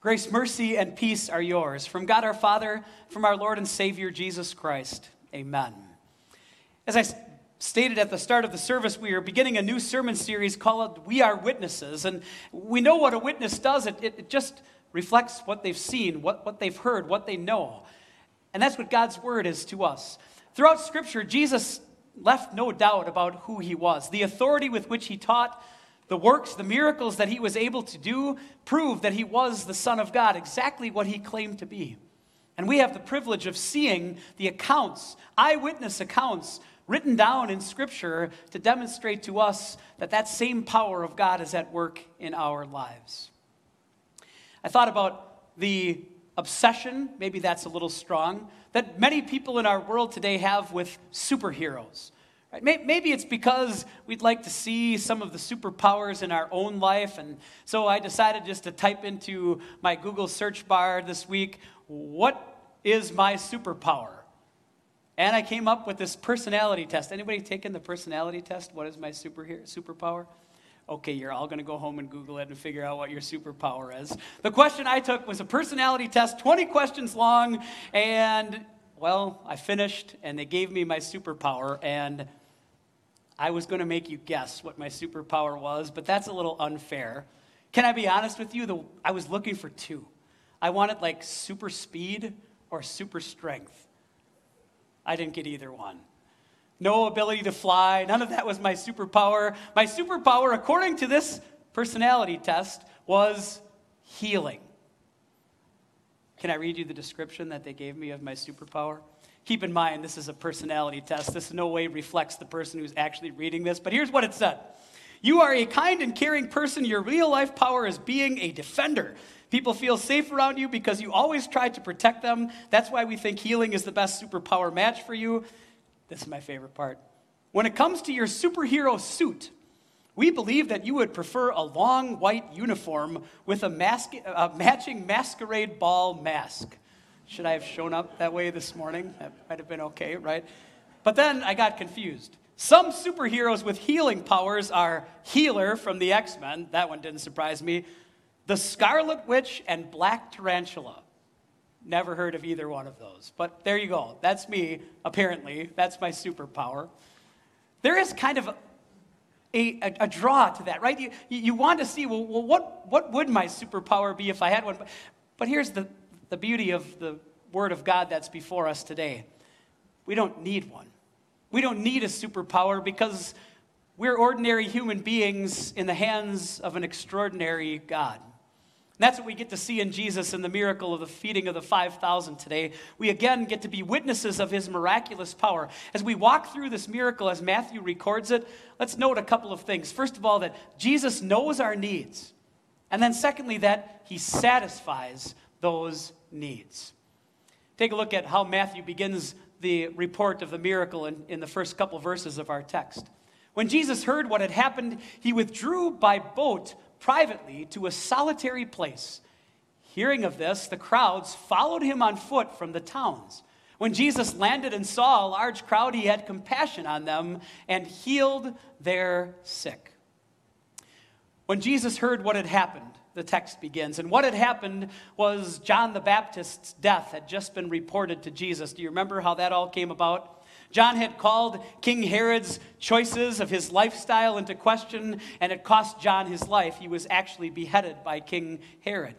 Grace, mercy, and peace are yours from God our Father, from our Lord and Savior Jesus Christ. Amen. As I stated at the start of the service, we are beginning a new sermon series called We Are Witnesses. And we know what a witness does, it, it, it just reflects what they've seen, what, what they've heard, what they know. And that's what God's word is to us. Throughout Scripture, Jesus left no doubt about who he was, the authority with which he taught the works, the miracles that he was able to do proved that he was the Son of God, exactly what he claimed to be. And we have the privilege of seeing the accounts, eyewitness accounts, written down in Scripture to demonstrate to us that that same power of God is at work in our lives. I thought about the obsession, maybe that's a little strong, that many people in our world today have with superheroes. Maybe it's because we'd like to see some of the superpowers in our own life. And so I decided just to type into my Google search bar this week, what is my superpower? And I came up with this personality test. Anybody taken the personality test? What is my superhero, superpower? Okay, you're all going to go home and Google it and figure out what your superpower is. The question I took was a personality test, 20 questions long, and well, I finished and they gave me my superpower, and I was going to make you guess what my superpower was, but that's a little unfair. Can I be honest with you? The, I was looking for two. I wanted like super speed or super strength. I didn't get either one. No ability to fly, none of that was my superpower. My superpower, according to this personality test, was healing. Can I read you the description that they gave me of my superpower? Keep in mind, this is a personality test. This in no way reflects the person who's actually reading this, but here's what it said You are a kind and caring person. Your real life power is being a defender. People feel safe around you because you always try to protect them. That's why we think healing is the best superpower match for you. This is my favorite part. When it comes to your superhero suit, we believe that you would prefer a long white uniform with a, mask, a matching masquerade ball mask. Should I have shown up that way this morning? That might have been okay, right? But then I got confused. Some superheroes with healing powers are Healer from the X Men, that one didn't surprise me, the Scarlet Witch, and Black Tarantula. Never heard of either one of those. But there you go. That's me, apparently. That's my superpower. There is kind of a, a, a draw to that, right? You, you want to see, well, well, what, what would my superpower be if I had one? But, but here's the, the beauty of the Word of God that's before us today. We don't need one. We don't need a superpower because we're ordinary human beings in the hands of an extraordinary God. And that's what we get to see in Jesus in the miracle of the feeding of the 5,000 today. We again get to be witnesses of his miraculous power. As we walk through this miracle, as Matthew records it, let's note a couple of things. First of all, that Jesus knows our needs. And then, secondly, that he satisfies those needs. Take a look at how Matthew begins the report of the miracle in, in the first couple verses of our text. When Jesus heard what had happened, he withdrew by boat privately to a solitary place. Hearing of this, the crowds followed him on foot from the towns. When Jesus landed and saw a large crowd, he had compassion on them and healed their sick. When Jesus heard what had happened, the text begins. And what had happened was John the Baptist's death had just been reported to Jesus. Do you remember how that all came about? John had called King Herod's choices of his lifestyle into question, and it cost John his life. He was actually beheaded by King Herod.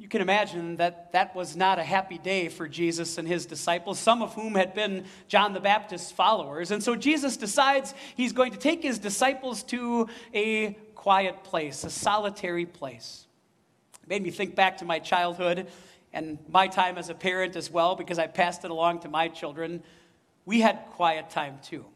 You can imagine that that was not a happy day for Jesus and his disciples, some of whom had been John the Baptist's followers. And so Jesus decides he's going to take his disciples to a quiet place, a solitary place. It made me think back to my childhood and my time as a parent as well, because I passed it along to my children. We had quiet time too.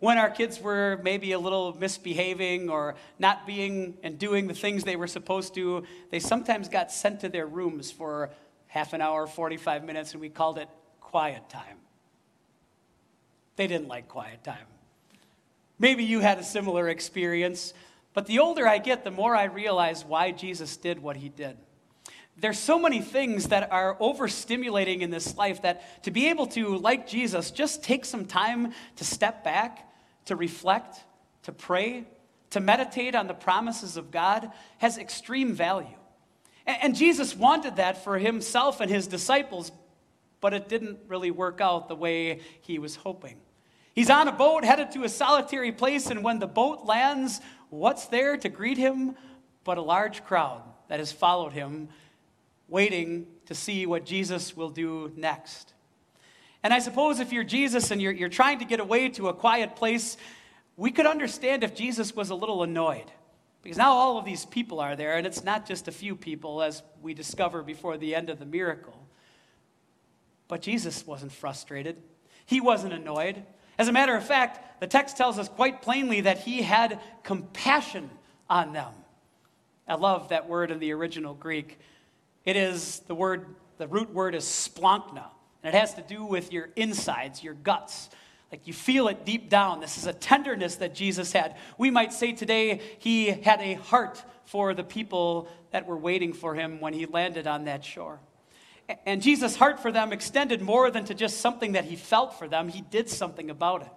When our kids were maybe a little misbehaving or not being and doing the things they were supposed to, they sometimes got sent to their rooms for half an hour, 45 minutes, and we called it quiet time. They didn't like quiet time. Maybe you had a similar experience, but the older I get, the more I realize why Jesus did what he did. There's so many things that are overstimulating in this life that to be able to, like Jesus, just take some time to step back, to reflect, to pray, to meditate on the promises of God has extreme value. And Jesus wanted that for himself and his disciples, but it didn't really work out the way he was hoping. He's on a boat headed to a solitary place, and when the boat lands, what's there to greet him but a large crowd that has followed him, waiting to see what Jesus will do next? And I suppose if you're Jesus and you're, you're trying to get away to a quiet place, we could understand if Jesus was a little annoyed. Because now all of these people are there, and it's not just a few people, as we discover before the end of the miracle. But Jesus wasn't frustrated, he wasn't annoyed. As a matter of fact, the text tells us quite plainly that he had compassion on them. I love that word in the original Greek. It is the word, the root word is splanchna, and it has to do with your insides, your guts. Like you feel it deep down. This is a tenderness that Jesus had. We might say today he had a heart for the people that were waiting for him when he landed on that shore. And Jesus' heart for them extended more than to just something that he felt for them. He did something about it.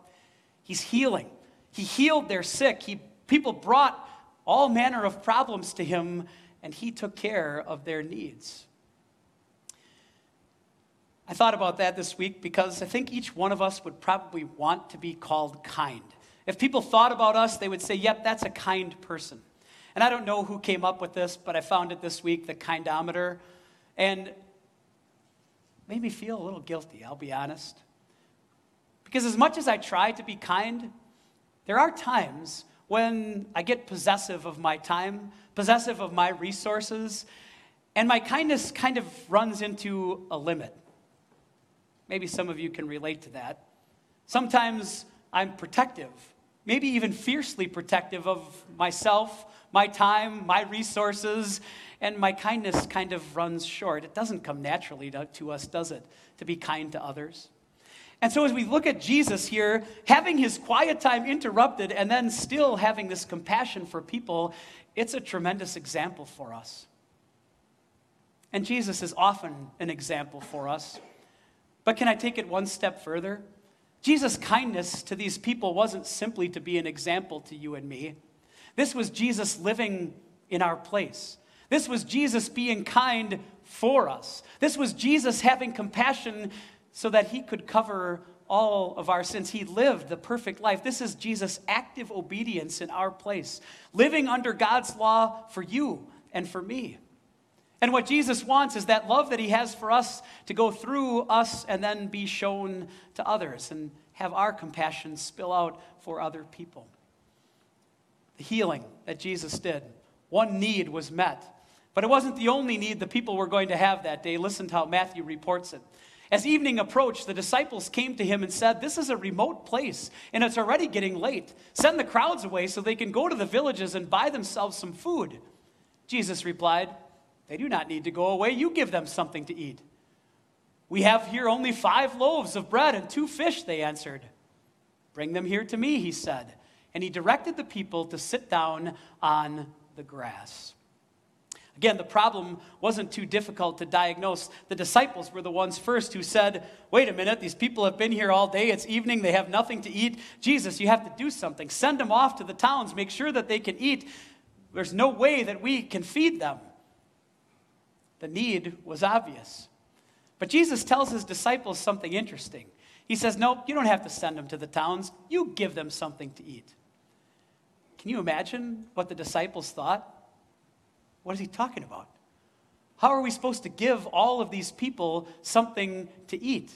He's healing. He healed their sick. He, people brought all manner of problems to him, and he took care of their needs. I thought about that this week because I think each one of us would probably want to be called kind. If people thought about us, they would say, Yep, that's a kind person. And I don't know who came up with this, but I found it this week, the kindometer. And made me feel a little guilty, I'll be honest. Because as much as I try to be kind, there are times when I get possessive of my time, possessive of my resources, and my kindness kind of runs into a limit. Maybe some of you can relate to that. Sometimes I'm protective, maybe even fiercely protective of myself, my time, my resources, and my kindness kind of runs short. It doesn't come naturally to, to, us, does it, to be kind to others? And so, as we look at Jesus here, having his quiet time interrupted and then still having this compassion for people, it's a tremendous example for us. And Jesus is often an example for us. But can I take it one step further? Jesus' kindness to these people wasn't simply to be an example to you and me. This was Jesus living in our place. This was Jesus being kind for us. This was Jesus having compassion so that he could cover all of our sins. He lived the perfect life. This is Jesus' active obedience in our place, living under God's law for you and for me. And what Jesus wants is that love that he has for us to go through us and then be shown to others and have our compassion spill out for other people. The healing that Jesus did, one need was met but it wasn't the only need the people were going to have that day. Listen to how Matthew reports it. As evening approached, the disciples came to him and said, This is a remote place, and it's already getting late. Send the crowds away so they can go to the villages and buy themselves some food. Jesus replied, They do not need to go away. You give them something to eat. We have here only five loaves of bread and two fish, they answered. Bring them here to me, he said. And he directed the people to sit down on the grass. Again, the problem wasn't too difficult to diagnose. The disciples were the ones first who said, Wait a minute, these people have been here all day. It's evening. They have nothing to eat. Jesus, you have to do something. Send them off to the towns. Make sure that they can eat. There's no way that we can feed them. The need was obvious. But Jesus tells his disciples something interesting. He says, Nope, you don't have to send them to the towns. You give them something to eat. Can you imagine what the disciples thought? What is he talking about? How are we supposed to give all of these people something to eat?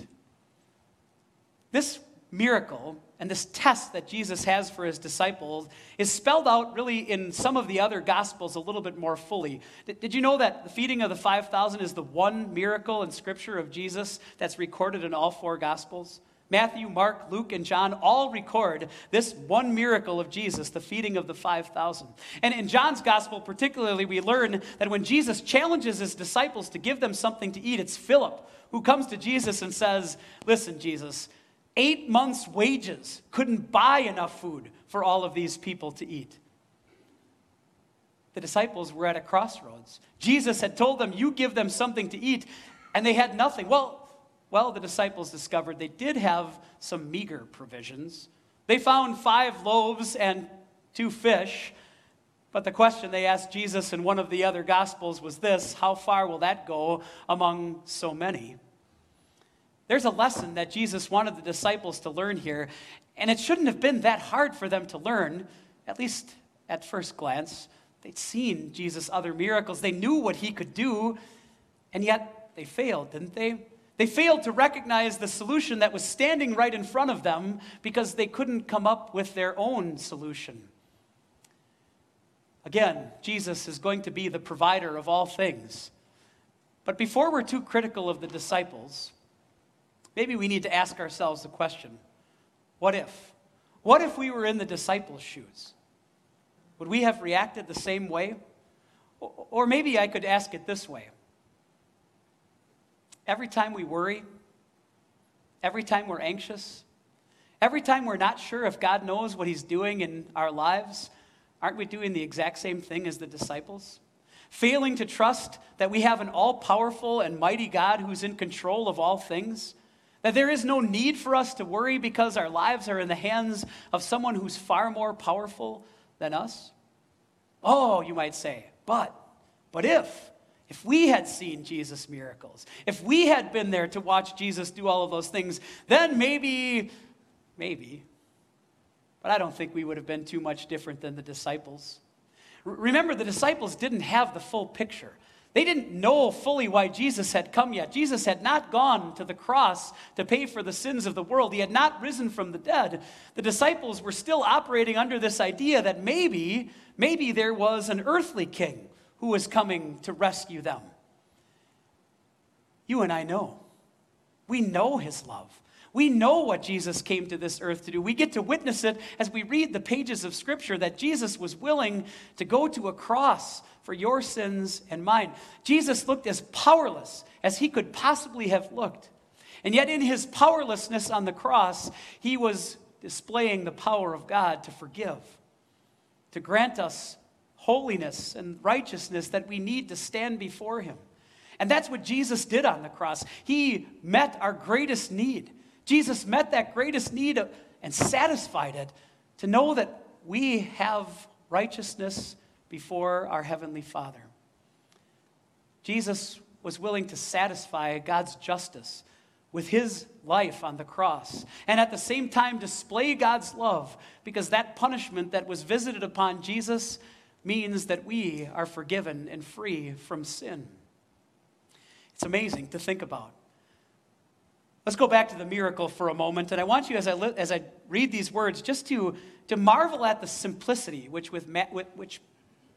This miracle and this test that Jesus has for his disciples is spelled out really in some of the other gospels a little bit more fully. Did you know that the feeding of the 5,000 is the one miracle in scripture of Jesus that's recorded in all four gospels? Matthew, Mark, Luke, and John all record this one miracle of Jesus, the feeding of the 5,000. And in John's gospel, particularly, we learn that when Jesus challenges his disciples to give them something to eat, it's Philip who comes to Jesus and says, Listen, Jesus, eight months' wages couldn't buy enough food for all of these people to eat. The disciples were at a crossroads. Jesus had told them, You give them something to eat, and they had nothing. Well, well, the disciples discovered they did have some meager provisions. They found five loaves and two fish. But the question they asked Jesus in one of the other Gospels was this How far will that go among so many? There's a lesson that Jesus wanted the disciples to learn here, and it shouldn't have been that hard for them to learn, at least at first glance. They'd seen Jesus' other miracles, they knew what he could do, and yet they failed, didn't they? They failed to recognize the solution that was standing right in front of them because they couldn't come up with their own solution. Again, Jesus is going to be the provider of all things. But before we're too critical of the disciples, maybe we need to ask ourselves the question what if? What if we were in the disciples' shoes? Would we have reacted the same way? Or maybe I could ask it this way Every time we worry, every time we're anxious, every time we're not sure if God knows what He's doing in our lives, aren't we doing the exact same thing as the disciples? Failing to trust that we have an all powerful and mighty God who's in control of all things? That there is no need for us to worry because our lives are in the hands of someone who's far more powerful than us? Oh, you might say, but, but if, if we had seen Jesus' miracles, if we had been there to watch Jesus do all of those things, then maybe, maybe, but I don't think we would have been too much different than the disciples. Remember, the disciples didn't have the full picture. They didn't know fully why Jesus had come yet. Jesus had not gone to the cross to pay for the sins of the world. He had not risen from the dead. The disciples were still operating under this idea that maybe, maybe there was an earthly king who was coming to rescue them. You and I know. We know his love. We know what Jesus came to this earth to do. We get to witness it as we read the pages of Scripture that Jesus was willing to go to a cross for your sins and mine. Jesus looked as powerless as he could possibly have looked. And yet, in his powerlessness on the cross, he was displaying the power of God to forgive, to grant us holiness and righteousness that we need to stand before Him. And that's what Jesus did on the cross. He met our greatest need. Jesus met that greatest need and satisfied it to know that we have righteousness before our Heavenly Father. Jesus was willing to satisfy God's justice with his life on the cross, and at the same time display God's love, because that punishment that was visited upon Jesus means that we are forgiven and free from sin. It's amazing to think about. Let's go back to the miracle for a moment, and I want you, as I, li- as I read these words, just to, to marvel at the simplicity which with, Ma- which,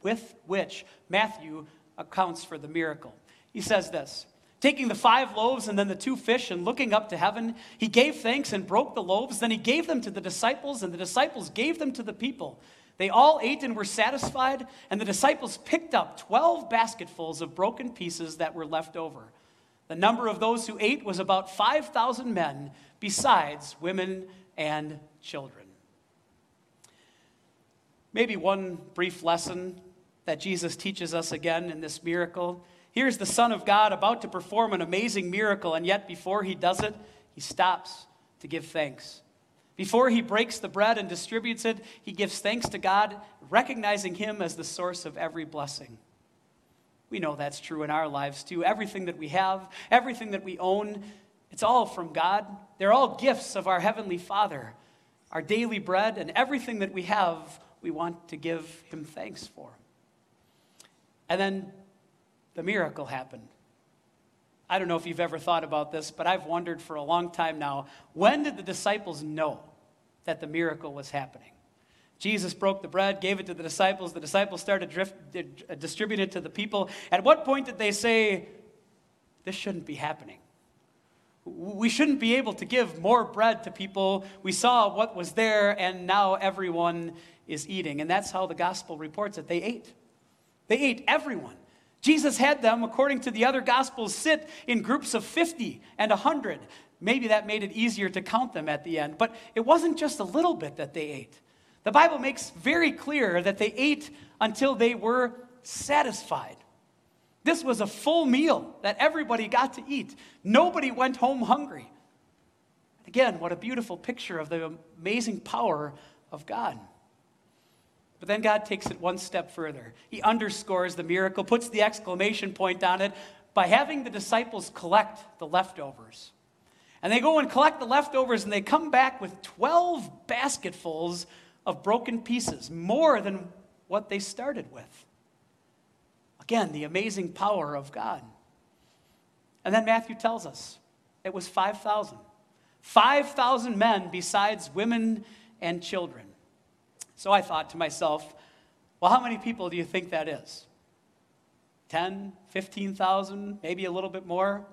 with which Matthew accounts for the miracle. He says this Taking the five loaves and then the two fish and looking up to heaven, he gave thanks and broke the loaves. Then he gave them to the disciples, and the disciples gave them to the people. They all ate and were satisfied, and the disciples picked up 12 basketfuls of broken pieces that were left over. The number of those who ate was about 5,000 men, besides women and children. Maybe one brief lesson that Jesus teaches us again in this miracle. Here's the Son of God about to perform an amazing miracle, and yet before he does it, he stops to give thanks. Before he breaks the bread and distributes it, he gives thanks to God, recognizing him as the source of every blessing. We know that's true in our lives too. Everything that we have, everything that we own, it's all from God. They're all gifts of our Heavenly Father. Our daily bread and everything that we have, we want to give him thanks for. And then the miracle happened. I don't know if you've ever thought about this, but I've wondered for a long time now when did the disciples know that the miracle was happening? Jesus broke the bread, gave it to the disciples. The disciples started drift, uh, it to the people. At what point did they say, This shouldn't be happening? We shouldn't be able to give more bread to people. We saw what was there, and now everyone is eating. And that's how the gospel reports it. They ate. They ate everyone. Jesus had them, according to the other gospels, sit in groups of 50 and 100. Maybe that made it easier to count them at the end. But it wasn't just a little bit that they ate. The Bible makes very clear that they ate until they were satisfied. This was a full meal that everybody got to eat. Nobody went home hungry. Again, what a beautiful picture of the amazing power of God. But then God takes it one step further. He underscores the miracle, puts the exclamation point on it by having the disciples collect the leftovers. And they go and collect the leftovers, and they come back with 12 basketfuls of broken pieces, more than what they started with. Again, the amazing power of God. And then Matthew tells us it was 5,000. 5,000 men besides women and children. So I thought to myself, well, how many people do you think that is? 10, 15,000, maybe a little bit more?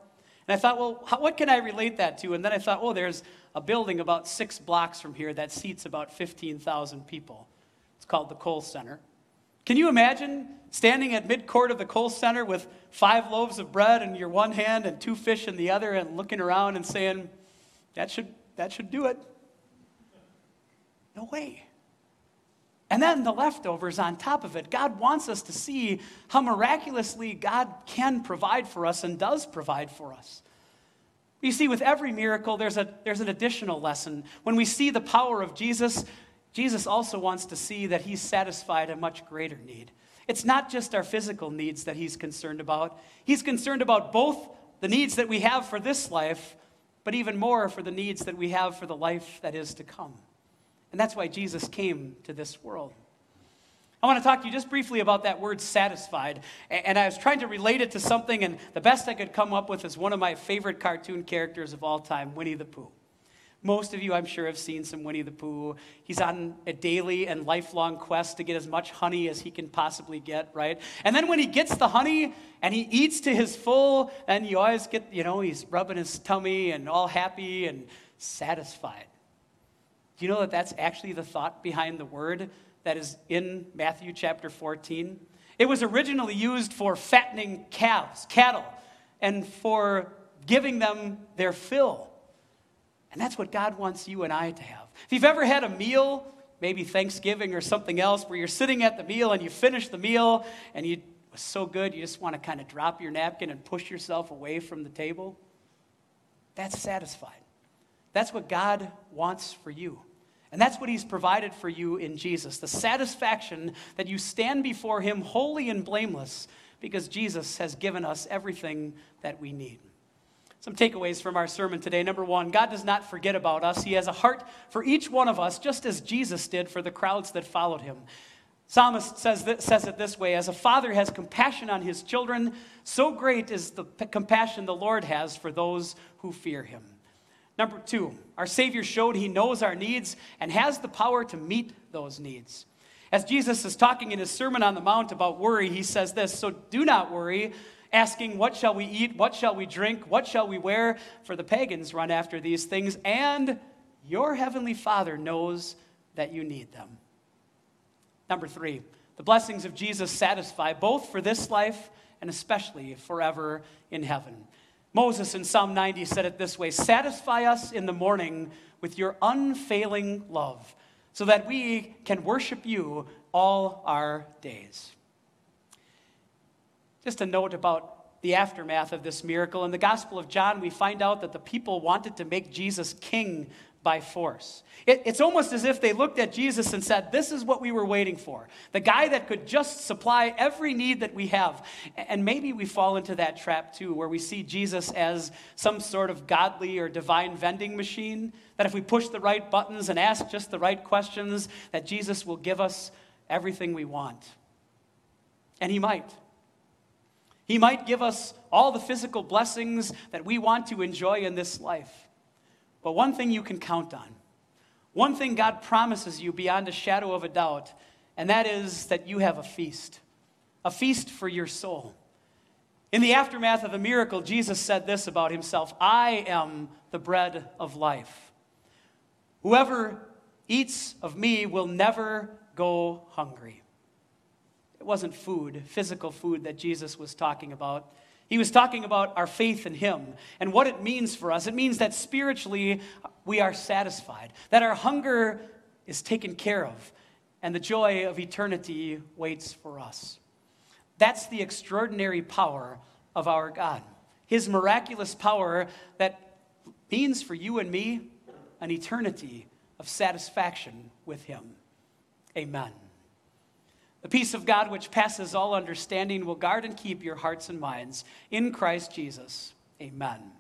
And I thought, well, how, what can I relate that to? And then I thought, oh, there's a building about six blocks from here that seats about 15,000 people. It's called the Kohl Center. Can you imagine standing at mid-court of the Kohl Center with five loaves of bread in your one hand and two fish in the other and looking around and saying, that should, that should do it? No way. And then the leftovers on top of it. God wants us to see how miraculously God can provide for us and does provide for us. You see, with every miracle, there's, a, there's an additional lesson. When we see the power of Jesus, Jesus also wants to see that He's satisfied a much greater need. It's not just our physical needs that He's concerned about, He's concerned about both the needs that we have for this life, but even more for the needs that we have for the life that is to come. And that's why Jesus came to this world. I want to talk to you just briefly about that word satisfied. And I was trying to relate it to something, and the best I could come up with is one of my favorite cartoon characters of all time, Winnie the Pooh. Most of you, I'm sure, have seen some Winnie the Pooh. He's on a daily and lifelong quest to get as much honey as he can possibly get, right? And then when he gets the honey and he eats to his full, and you always get, you know, he's rubbing his tummy and all happy and satisfied. Do you know that that's actually the thought behind the word that is in Matthew chapter 14? It was originally used for fattening calves, cattle, and for giving them their fill. And that's what God wants you and I to have. If you've ever had a meal, maybe Thanksgiving or something else, where you're sitting at the meal and you finish the meal and you, it was so good you just want to kind of drop your napkin and push yourself away from the table, that's satisfied. That's what God wants for you. And that's what he's provided for you in Jesus the satisfaction that you stand before him holy and blameless because Jesus has given us everything that we need. Some takeaways from our sermon today. Number one, God does not forget about us. He has a heart for each one of us, just as Jesus did for the crowds that followed him. Psalmist says, says it this way As a father has compassion on his children, so great is the compassion the Lord has for those who fear him. Number two, our Savior showed He knows our needs and has the power to meet those needs. As Jesus is talking in his Sermon on the Mount about worry, he says this So do not worry, asking, What shall we eat? What shall we drink? What shall we wear? For the pagans run after these things, and your heavenly Father knows that you need them. Number three, the blessings of Jesus satisfy both for this life and especially forever in heaven. Moses in Psalm 90 said it this way Satisfy us in the morning with your unfailing love, so that we can worship you all our days. Just a note about the aftermath of this miracle. In the Gospel of John, we find out that the people wanted to make Jesus king by force. It, it's almost as if they looked at Jesus and said, This is what we were waiting for. The guy that could just supply every need that we have. And maybe we fall into that trap too, where we see Jesus as some sort of godly or divine vending machine, that if we push the right buttons and ask just the right questions, that Jesus will give us everything we want. And he might. He might give us all the physical blessings that we want to enjoy in this life. But one thing you can count on, one thing God promises you beyond a shadow of a doubt, and that is that you have a feast, a feast for your soul. In the aftermath of the miracle, Jesus said this about himself I am the bread of life. Whoever eats of me will never go hungry. It wasn't food, physical food, that Jesus was talking about. He was talking about our faith in Him and what it means for us. It means that spiritually we are satisfied, that our hunger is taken care of, and the joy of eternity waits for us. That's the extraordinary power of our God. His miraculous power that means for you and me an eternity of satisfaction with Him. Amen. The peace of God, which passes all understanding, will guard and keep your hearts and minds in Christ Jesus. Amen.